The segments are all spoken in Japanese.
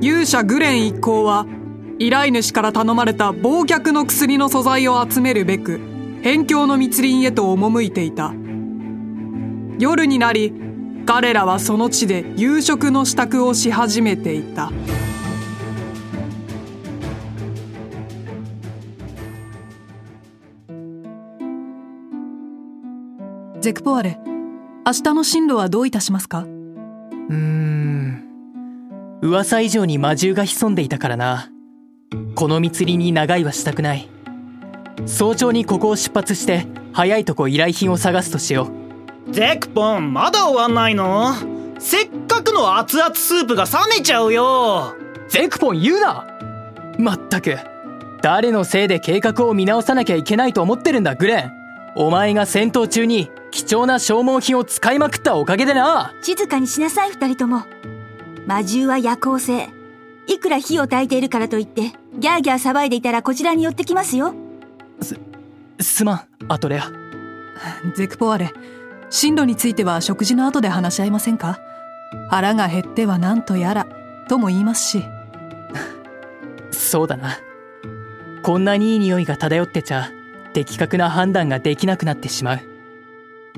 勇者グレン一行は依頼主から頼まれた忘却の薬の素材を集めるべく辺境の密林へと赴いていた。夜になり彼らはその地で夕食の支度をし始めていた。ゼクポワレ明日の進路はどういたしますか？うーん。噂以上に魔獣が潜んでいたからな。この密林に長居はしたくない。早朝にここを出発して早いとこ依頼品を探すとしよう。ゼクポンまだ終わんないの？せっかくの熱々スープが冷めちゃうよ。ゼクポン言うな！まったく。誰のせいで計画を見直さなきゃいけないと思ってるんだグレン。お前が戦闘中に貴重な消耗品を使いまくったおかげでな。静かにしなさい二人とも。魔獣は夜行性。いくら火を焚いているからといってギャーギャー騒いでいたらこちらに寄ってきますよ。すすまんアトレア。ゼクポワレ進路については食事の後で話し合いませんか？腹が減っては何とやらとも言いますし。そうだな。こんなにいい匂いが漂ってちゃ的確な判断ができなくなってしまう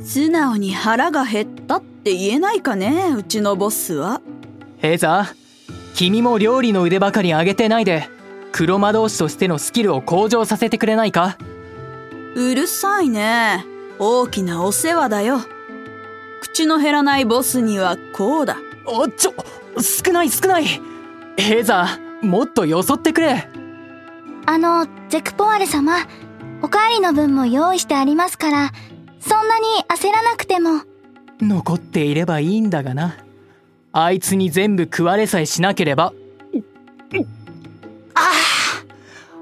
素直に腹が減ったって言えないかねうちのボスは。ヘイザー君も料理の腕ばかり上げてないで黒魔導士としてのスキルを向上させてくれないか？うるさいね。大きなお世話だよ。口の減らないボスにはこうだ。おちょ少ない少ない。ヘイザーもっとよそってくれ。あのゼクポワレ様おかわりの分も用意してありますからそんなに焦らなくても。残っていればいいんだがな。あいつに全部食われさえしなければ。ああ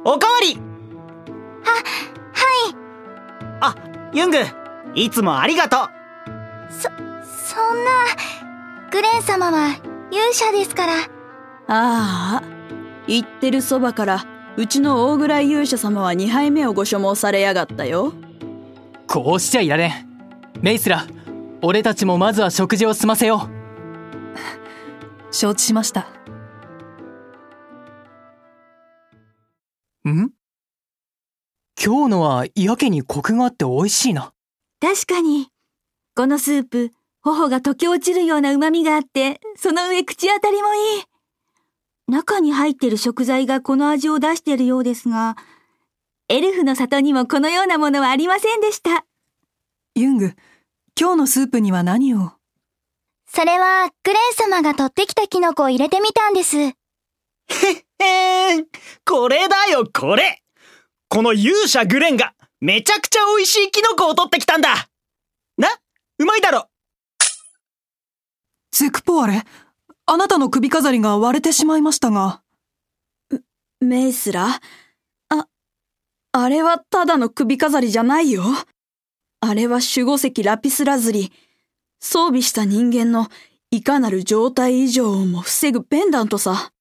おかわり。ははい。あユングいつもありがとう。そそんなグレン様は勇者ですから。ああ言ってるそばからうちの大蔵勇者様は2杯目をご所望されやがったよこうしちゃいられん。メイスラ俺たちもまずは食事を済ませよう。承知しました。ん？今日のはやけにコクがあって美味しいな。確かに。このスープ頬が溶け落ちるような旨味があってその上口当たりもいい。中に入ってる食材がこの味を出しているようですがエルフの里にもこのようなものはありませんでした。ユング、今日のスープには何を？それは、グレン様が取ってきたキノコを入れてみたんです。へっへーん、これだよ、これ。この勇者グレンが、めちゃくちゃ美味しいキノコを取ってきたんだ。な、うまいだろ。ゼクポワレ？あなたの首飾りが割れてしまいましたが。メイスラ？あれはただの首飾りじゃないよ。あれは守護石ラピスラズリ。装備した人間のいかなる状態異常をも防ぐペンダントさ。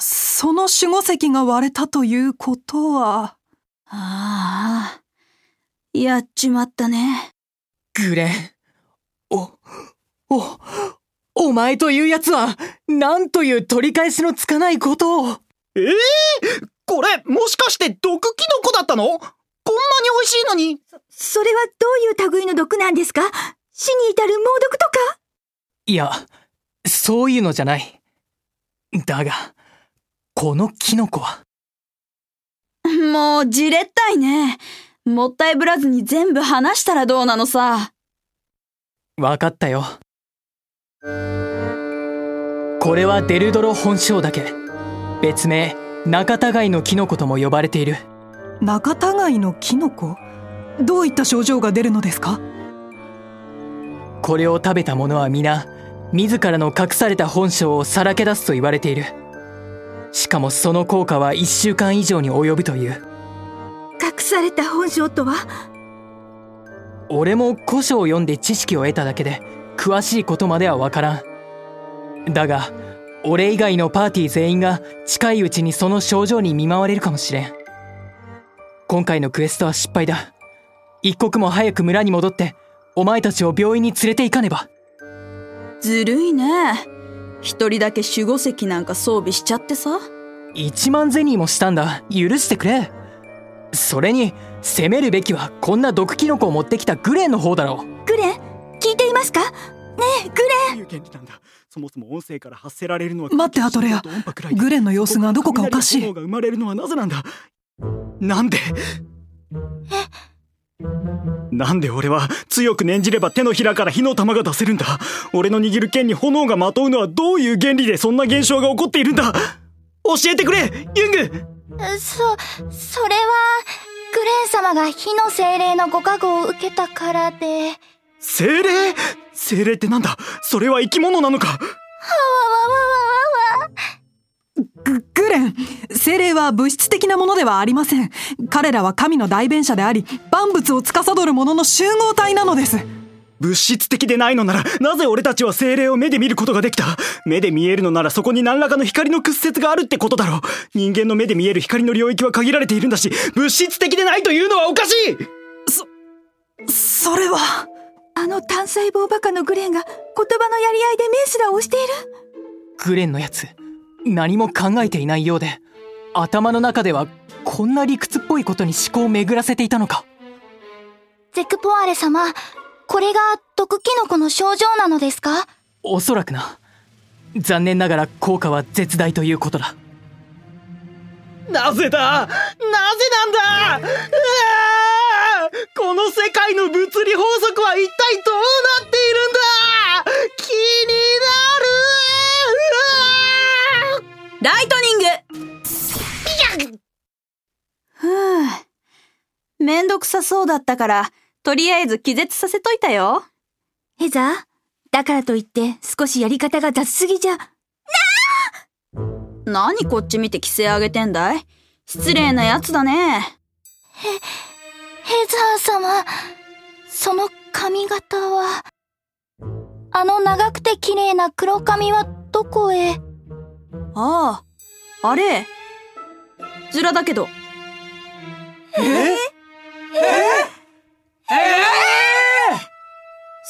その守護石が割れたということは。ああ、やっちまったね。グレン。お、お、お前という奴は、なんという取り返しのつかないことを。ええー、これ、もしかして毒キノコだったの？こんなに美味しいのに。そ、それはどういう類の毒なんですか？死に至る猛毒とか？いや、そういうのじゃない。だが、このキノコは。もう、じれったいね。もったいぶらずに全部話したらどうなのさ。わかったよ。これはデルドロ本性だけ。別名、仲違いのキノコとも呼ばれている。仲違いのキノコ？どういった症状が出るのですか？これを食べた者は皆自らの隠された本性をさらけ出すと言われている。しかもその効果は1週間以上に及ぶという。隠された本性とは？俺も古書を読んで知識を得ただけで詳しいことまではわからん。だが俺以外のパーティー全員が近いうちにその症状に見舞われるかもしれん。今回のクエストは失敗だ。一刻も早く村に戻ってお前たちを病院に連れて行かねば。ずるいね。一人だけ守護石なんか装備しちゃってさ。1万ゼニーもしたんだ。許してくれ。それに攻めるべきはこんな毒キノコを持ってきたグレンの方だろグレン、聞いていますか？グレンどういう原理なんだ。そもそも音声から発せられるのは待ってアトレア。グレンの様子がどこかおかしいが生まれるのはなぜなんだ？なんで？なんで俺は強く念じれば手のひらから火の玉が出せるんだ？俺の握る剣に炎がまとうのはどういう原理でそんな現象が起こっているんだ？教えてくれユング！そ、それは、グレン様が火の精霊のご加護を受けたからで、精霊？精霊ってなんだ？それは生き物なのか？わわわわわわ。ググレン精霊は物質的なものではありません。彼らは神の代弁者であり万物を司る者の集合体なのです。物質的でないのならなぜ俺たちは精霊を目で見ることができた？目で見えるのならそこに何らかの光の屈折があるってことだろう。人間の目で見える光の領域は限られているんだし物質的でないというのはおかしい！それはあの単細胞バカのグレンが言葉のやり合いでメースラをしている。グレンのやつ何も考えていないようで頭の中ではこんな理屈っぽいことに思考を巡らせていたのか。ゼクポアレ様、これが毒キノコの症状なのですか？おそらくな。残念ながら効果は絶大ということだ。なぜだ？なぜなんだ？うわーこの世界の物理法則は一体どうなっているんだ気になるライトニングふぅ。めんどくさそうだったから、とりあえず気絶させといたよ。ヘザーだからといって少しやり方が雑すぎじゃ。何こっち見て規制上げてんだい？失礼なやつだね。ヘザー様、その髪型は、あの長くて綺麗な黒髪はどこへ？ああ、あれ。ズラだけど。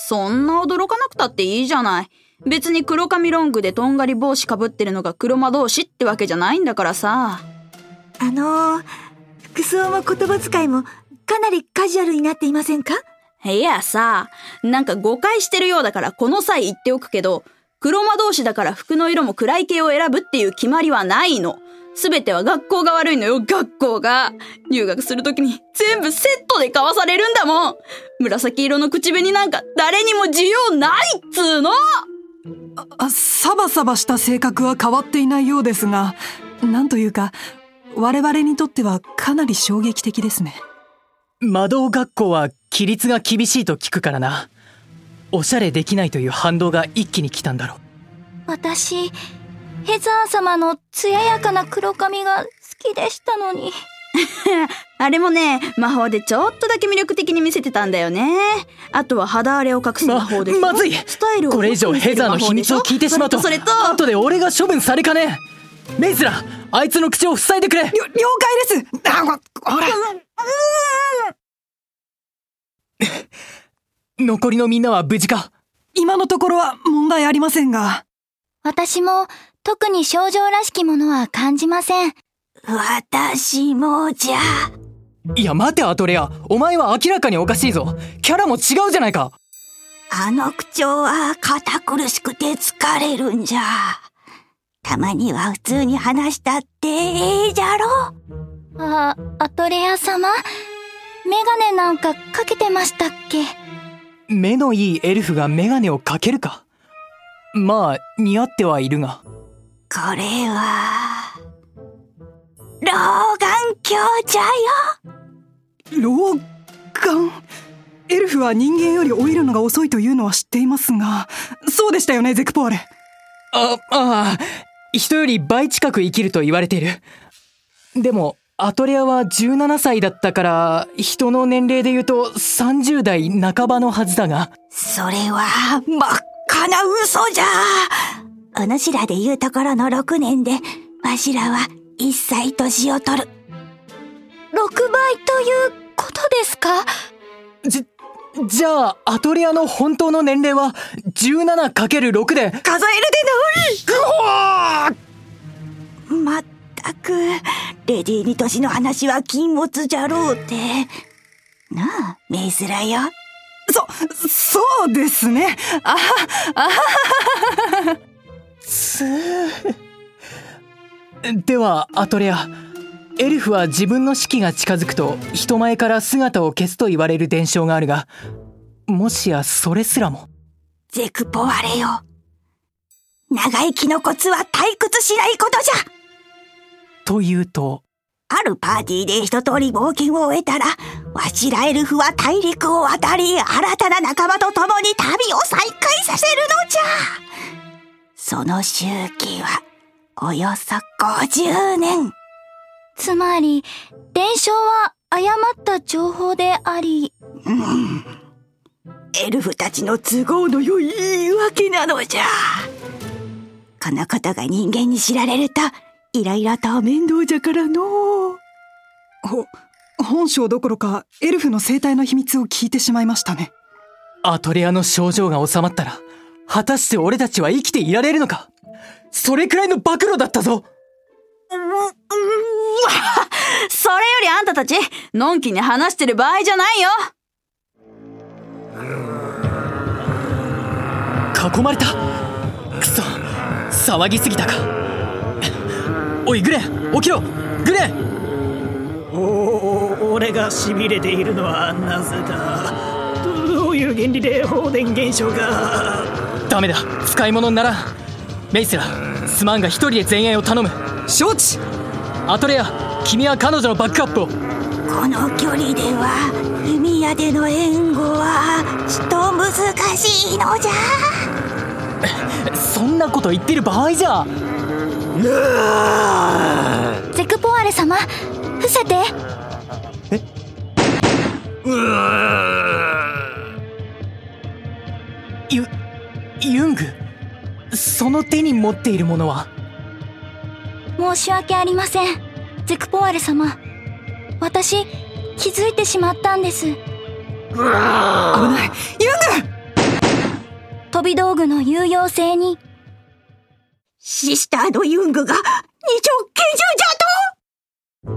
そんな驚かなくたっていいじゃない。別に黒髪ロングでとんがり帽子かぶってるのが黒魔同士ってわけじゃないんだからさ。あのー、服装も言葉遣いもかなりカジュアルになっていませんか？いやさ、なんか誤解してるようだからこの際言っておくけど、黒魔同士だから服の色も暗い系を選ぶっていう決まりはないの。すべては学校が悪いのよ、学校が。入学するときに全部セットで買わされるんだもん。紫色の口紅なんか誰にも需要ないっつーのあサバサバした性格は変わっていないようですがなんというか我々にとってはかなり衝撃的ですね魔導学校は規律が厳しいと聞くからな。おしゃれできないという反動が一気に来たんだろう。私、ヘザー様の艶やかな黒髪が好きでしたのに。あれもね、魔法でちょっとだけ魅力的に見せてたんだよね。あとは肌荒れを隠す魔法でしょ？ままずい。スタイルをこれ以上ヘザーの秘密を聞いてしまうと。それと、それと。後で俺が処分されかね。えメイズラあいつの口を塞いでくれ。了了解です。あほほら。残りのみんなは無事か。今のところは問題ありませんが。私も特に症状らしきものは感じません。私もじゃ。いや待てアトレア。お前は明らかにおかしいぞ。キャラも違うじゃないか。あの口調は堅苦しくて疲れるんじゃ。たまには普通に話したってええじゃろ？あ、アトレア様？メガネなんかかけてましたっけ？目のいいエルフがメガネをかけるか？まあ似合ってはいるが。これは、老眼鏡じゃよ。老眼？エルフは人間より老いるのが遅いというのは知っていますがそうでしたよねゼクポーレ。あ、ああ、人より倍近く生きると言われている。でも、アトレアは17歳だったから、人の年齢で言うと30代半ばのはずだが、それは、真っ赤な嘘じゃ。お主らで言うところの6年で、わしらは一歳年を取る。6倍ということですか？じ、じゃあ、アトリアの本当の年齢は 17×6 で、数えるでないまったく、レディーに年の話は禁物じゃろうって。なあ、メイスラよ。そ、そうですね。あは、あはは。つー。では、アトレア。エルフは自分の死期が近づくと人前から姿を消すと言われる伝承があるが、もしやそれすらも。ゼクポワレよ。長生きのコツは退屈しないことじゃというと、あるパーティーで一通り冒険を終えたら、わしらエルフは大陸を渡り、新たな仲間と共に旅を再開させるのじゃその周期は、およそ50年。つまり、伝承は誤った情報であり、うん。エルフたちの都合の良い言い訳なのじゃ。このことが人間に知られると、イライラと面倒じゃからのほ、本性どころかエルフの生態の秘密を聞いてしまいましたね。アトレアの症状が収まったら、果たして俺たちは生きていられるのか？それくらいの暴露だったぞそれよりあんたたち、のんきに話してる場合じゃないよ囲まれたくそ騒ぎすぎたかおいグレン起きろグレンおお俺が痺れているのはなぜだどういう原理で放電現象がダメだ使い物にならんメイスラすまんが一人で前衛を頼む承知。アトレア君は彼女のバックアップを。この距離では弓矢での援護はちと難しいのじゃ。そんなこと言ってる場合じゃ。ゼクポワレ様、伏せて。ユユングその手に持っているものは？申し訳ありません。ゼクポワレ様。私、気づいてしまったんです。危ないユング飛び道具の有用性に、シスターのユングが二丁拳銃じゃ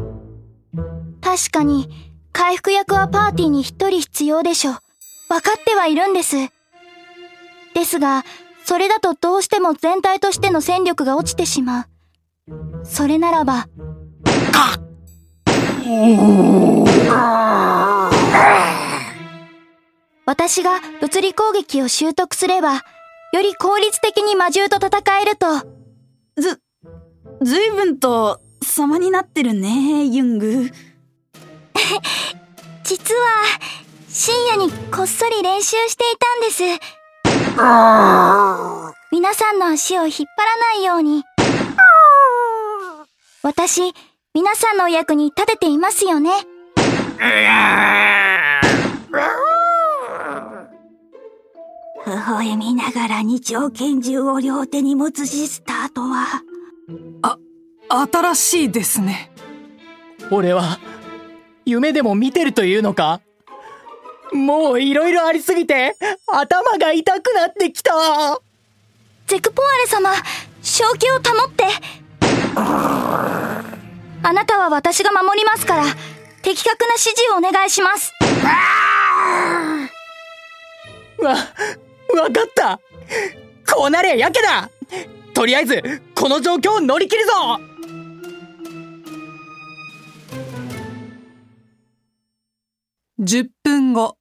と確かに、回復役はパーティーに一人必要でしょ。わかってはいるんです。ですが、それだとどうしても全体としての戦力が落ちてしまう。それならば、私が物理攻撃を習得すれば、より効率的に魔獣と戦えると、ず、ずいぶんと様になってるね、ユング。実は、深夜にこっそり練習していたんです。皆さんの足を引っ張らないように。私、皆さんのお役に立てていますよね。微笑みながら二丁拳銃を両手に持つシスターとは、新しいですね。俺は夢でも見てるというのか？もういろいろありすぎて頭が痛くなってきたゼクポワレ様、正気を保って。あなたは私が守りますから、的確な指示をお願いします。わ、わかったこうなりゃやけだとりあえず、この状況を乗り切るぞ10分後。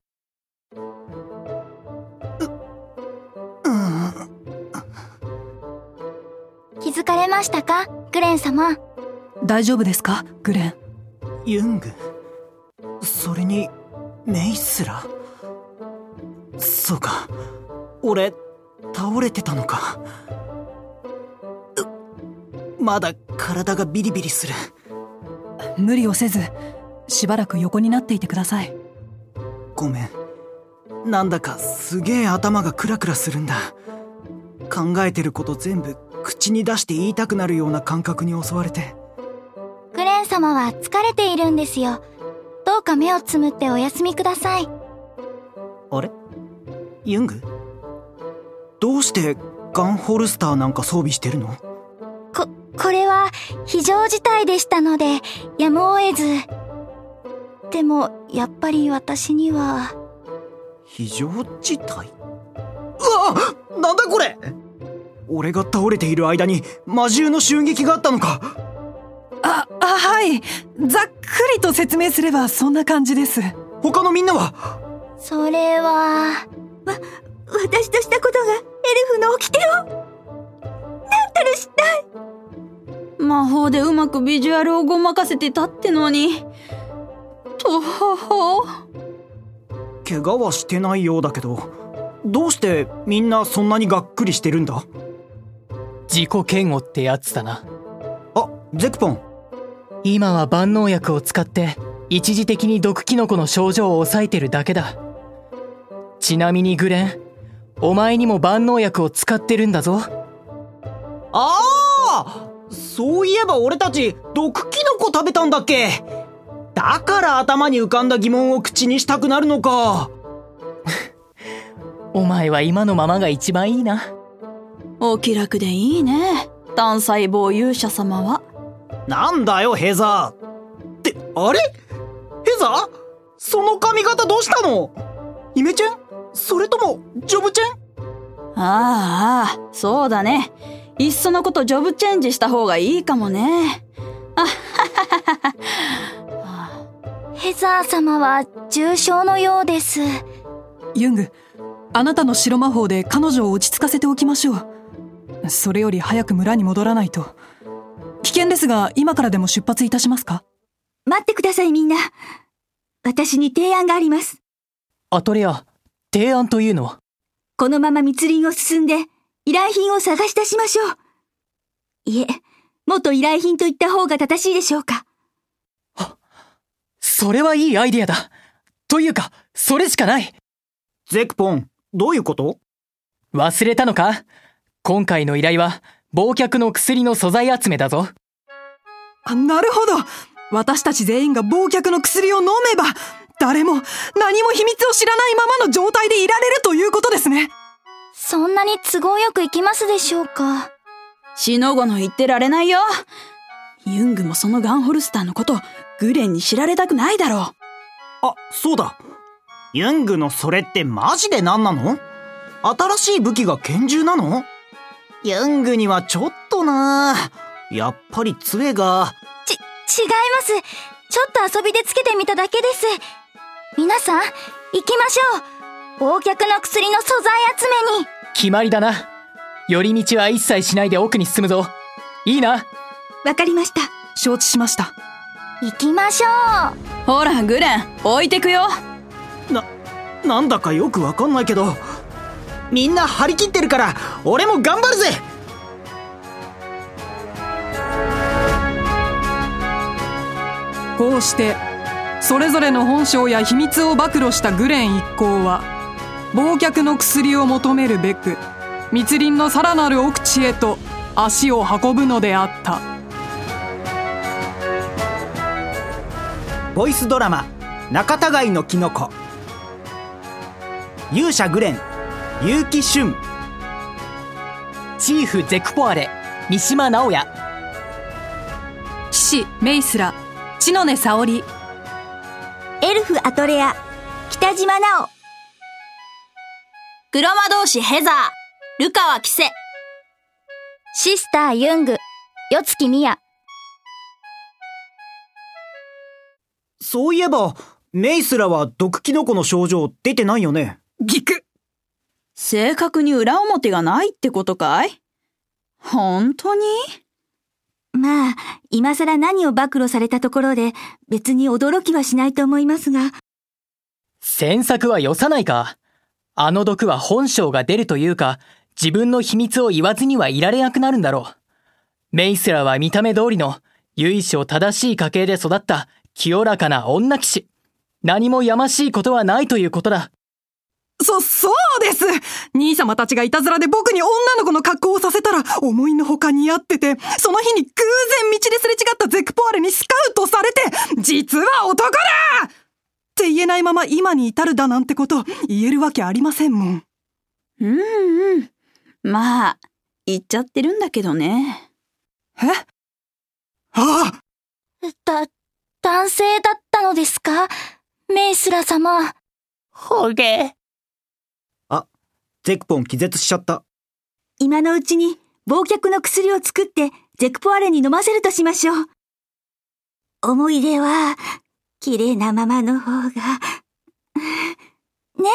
気づかれましたか？グレン様。大丈夫ですか？グレン。ユング。それにメイスラ。そうか。俺倒れてたのか。うまだ体がビリビリする。無理をせず、しばらく横になっていてください。ごめん。なんだかすげえ頭がクラクラするんだ。考えてること全部口に出して言いたくなるような感覚に襲われてグレン様は疲れているんですよ。どうか目をつむってお休みください。あれ？ユング？どうしてガンホルスターなんか装備してるの？こ、これは非常事態でしたので、やむを得ず。でも、やっぱり私には。非常事態？うわなんだこれ？俺が倒れている間に魔獣の襲撃があったのかあ、あ、はい。ざっくりと説明すればそんな感じです。他のみんなは？それは、私としたことがエルフの掟を？なんたるしたい。魔法でうまくビジュアルをごまかせてたってのに。とはは。怪我はしてないようだけどどうしてみんなそんなにがっくりしてるんだ？自己嫌悪ってやつだな。あゼクポン。今は万能薬を使って一時的に毒キノコの症状を抑えてるだけだ。ちなみにグレンお前にも万能薬を使ってるんだぞ。ああそういえば俺たち毒キノコ食べたんだっけ？だから頭に浮かんだ疑問を口にしたくなるのか。お前は今のままが一番いいなお気楽でいいね。単細胞勇者様は。なんだよヘザーってあれ？ヘザー？その髪型どうしたの？イメチェン？それともジョブチェン？ああ、そうだね。いっそのことジョブチェンジした方がいいかもね。ヘザー様は重症のようです。ユング、あなたの白魔法で彼女を落ち着かせておきましょう。それより早く村に戻らないと。危険ですが、今からでも出発いたしますか？待ってくださいみんな。私に提案があります。アトレア提案というのは？このまま密林を進んで依頼品を探し出しましょう。いえ、元依頼品と言った方が正しいでしょうか。それはいいアイデアだというかそれしかないゼクポンどういうこと？忘れたのか？今回の依頼は忘却の薬の素材集めだぞあなるほど私たち全員が忘却の薬を飲めば、誰も何も秘密を知らないままの状態でいられるということですね。そんなに都合よくいきますでしょうかしのごの言ってられないよ。ユングもそのガンホルスターのこと、グレンに知られたくないだろう。あそうだユングのそれってマジで何なの？新しい武器が拳銃なの？ユングにはちょっとなやっぱり杖がち、違います。ちょっと遊びでつけてみただけです。皆さん、行きましょう。忘却の薬の素材集めに。決まりだな寄り道は一切しないで奥に進むぞいいなわかりました。承知しました。行きましょう。ほら、グレン、置いてくよ。ななんだかよくわかんないけどみんな張り切ってるから俺も頑張るぜ。こうして、それぞれの本性や秘密を暴露したグレン一行は、忘却の薬を求めるべく、密林のさらなる奥地へと足を運ぶのであった。ボイスドラマ「仲違いのキノコ」勇者グレン結城俊チーフゼクポアレ三島直也騎士メイスラ、千野根沙織、エルフアトレア、北島直。黒魔同士ヘザー、ルカワキセ。シスターユング、よつきみや。そういえばメイスラは毒キノコの症状出てないよねギク正確に裏表がないってことかい？本当に？まあ、今更何を暴露されたところで、別に驚きはしないと思いますが、詮索はよさないか？あの毒は本性が出るというか自分の秘密を言わずにはいられなくなるんだろう。メイスラは見た目通りの由緒正しい家系で育った清らかな女騎士。何もやましいことはないということだそ、そうです兄様たちがいたずらで僕に女の子の格好をさせたら、思いのほか似合ってて、その日に偶然道ですれ違ったゼクポアレにスカウトされて、実は男だって言えないまま今に至るだなんてこと言えるわけありませんもん。うんうん。まあ、言っちゃってるんだけどね。え？ああだ、男性だったのですか？メイスラ様。ほげ。ゼクポン気絶しちゃった。今のうちに忘却の薬を作ってゼクポアレに飲ませるとしましょう。思い出は、綺麗なままの方が、ね。